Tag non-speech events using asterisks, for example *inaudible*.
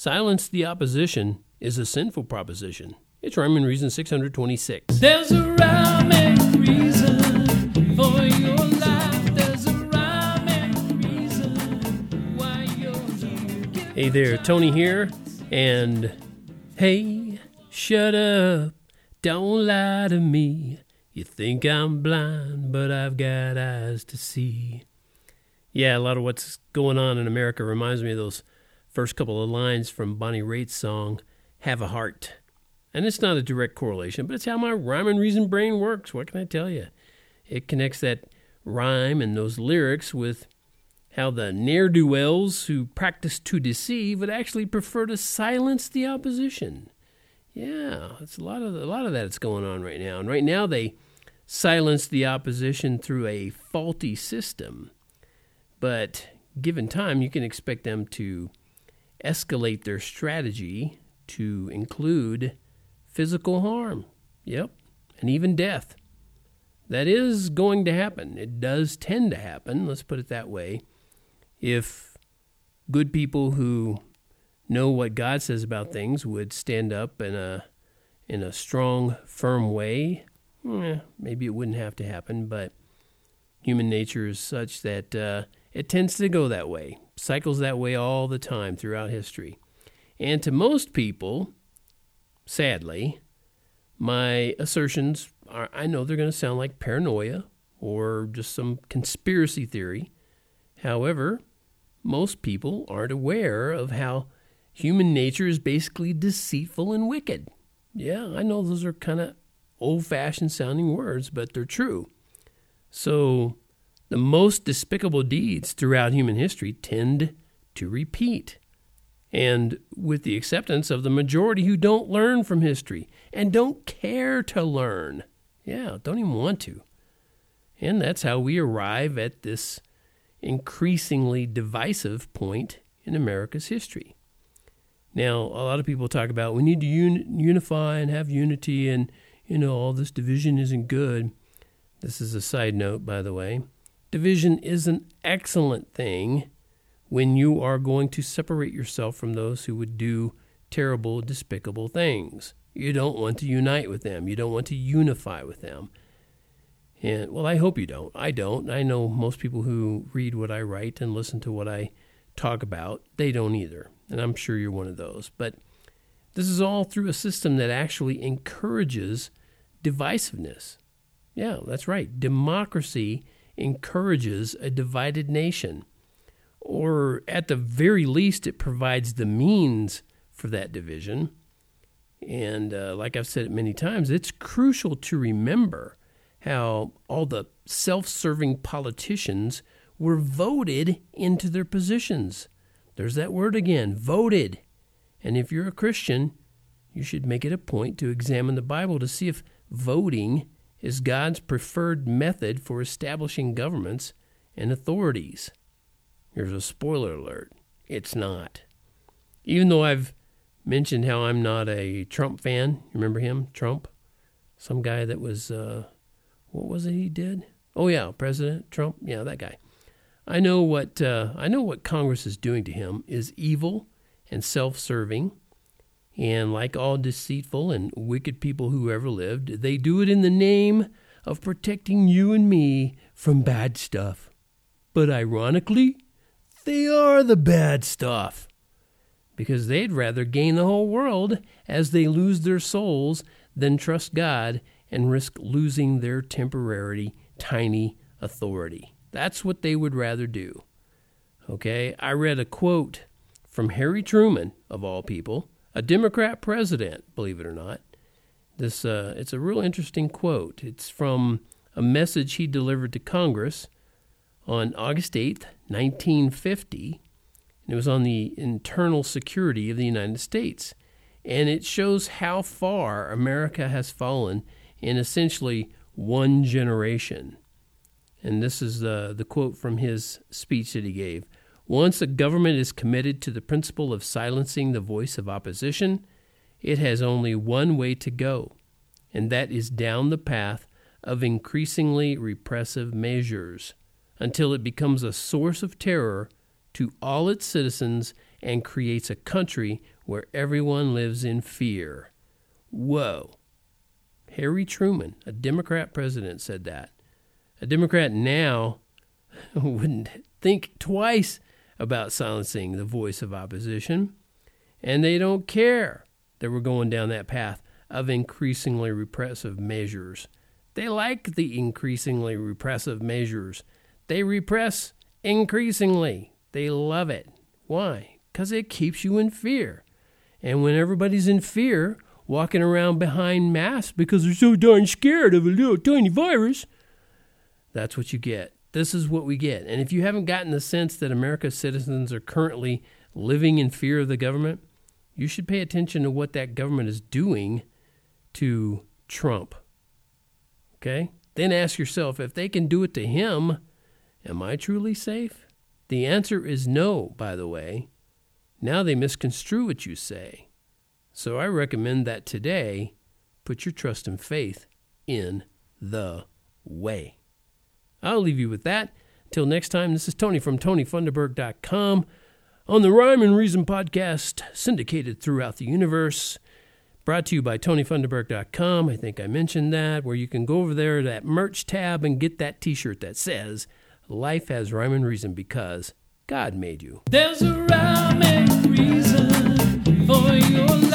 Silence the opposition is a sinful proposition. It's Rhyme and Reason 626. There's a rhyme and reason for your life. There's a rhyme and reason why you're here. Hey there, Tony here, and hey, shut up, don't lie to me. You think I'm blind, but I've got eyes to see. Yeah, a lot of what's going on in America reminds me of those first couple of lines from Bonnie Raitt's song, Have a Heart. And it's not a direct correlation, but it's how my rhyme and reason brain works. What can I tell you? It connects that rhyme and those lyrics with how the ne'er do wells who practice to deceive would actually prefer to silence the opposition. Yeah, it's a lot of a lot of that that's going on right now. And right now they silence the opposition through a faulty system. But given time, you can expect them to escalate their strategy to include physical harm. Yep, and even death. That is going to happen. It does tend to happen, let's put it that way. If good people who know what God says about things would stand up in a in a strong, firm way, eh, maybe it wouldn't have to happen, but human nature is such that uh, it tends to go that way, cycles that way all the time throughout history. And to most people, sadly, my assertions are I know they're going to sound like paranoia or just some conspiracy theory. However, most people aren't aware of how human nature is basically deceitful and wicked. Yeah, I know those are kind of old fashioned sounding words, but they're true. So, the most despicable deeds throughout human history tend to repeat. And with the acceptance of the majority who don't learn from history and don't care to learn. Yeah, don't even want to. And that's how we arrive at this increasingly divisive point in America's history. Now, a lot of people talk about we need to un- unify and have unity, and you know all this division isn't good. This is a side note, by the way. Division is an excellent thing when you are going to separate yourself from those who would do terrible, despicable things. You don't want to unite with them. You don't want to unify with them. And well, I hope you don't. I don't. I know most people who read what I write and listen to what I talk about, they don't either. And I'm sure you're one of those. But this is all through a system that actually encourages divisiveness. Yeah, that's right. Democracy encourages a divided nation. Or at the very least, it provides the means for that division. And uh, like I've said it many times, it's crucial to remember how all the self serving politicians were voted into their positions. There's that word again voted. And if you're a Christian, you should make it a point to examine the Bible to see if voting is God's preferred method for establishing governments and authorities. Here's a spoiler alert it's not. Even though I've mentioned how I'm not a Trump fan, remember him, Trump? Some guy that was. Uh, what was it he did? Oh yeah, President Trump. Yeah, that guy. I know what uh, I know what Congress is doing to him is evil and self-serving, and like all deceitful and wicked people who ever lived, they do it in the name of protecting you and me from bad stuff. But ironically, they are the bad stuff because they'd rather gain the whole world as they lose their souls than trust God and risk losing their temporary, tiny authority. That's what they would rather do. Okay, I read a quote from Harry Truman, of all people, a Democrat president, believe it or not. This uh, it's a real interesting quote. It's from a message he delivered to Congress on August 8th, 1950. And it was on the internal security of the United States. And it shows how far America has fallen in essentially one generation. And this is the, the quote from his speech that he gave. Once a government is committed to the principle of silencing the voice of opposition, it has only one way to go, and that is down the path of increasingly repressive measures until it becomes a source of terror to all its citizens and creates a country where everyone lives in fear. Whoa. Harry Truman, a Democrat president, said that. A Democrat now *laughs* wouldn't think twice about silencing the voice of opposition, and they don't care that we're going down that path of increasingly repressive measures. They like the increasingly repressive measures. They repress increasingly. They love it. Why? Because it keeps you in fear. And when everybody's in fear, walking around behind masks because they're so darn scared of a little tiny virus, that's what you get. This is what we get. And if you haven't gotten the sense that America's citizens are currently living in fear of the government, you should pay attention to what that government is doing to Trump. Okay? Then ask yourself if they can do it to him, am I truly safe? The answer is no, by the way. Now they misconstrue what you say. So I recommend that today, put your trust and faith in the way. I'll leave you with that. Till next time, this is Tony from TonyFunderberg.com on the Rhyme and Reason podcast, syndicated throughout the universe, brought to you by TonyFunderberg.com. I think I mentioned that, where you can go over there to that merch tab and get that t shirt that says, Life has Rhyme and Reason because God made you. There's a rhyme and reason for your life.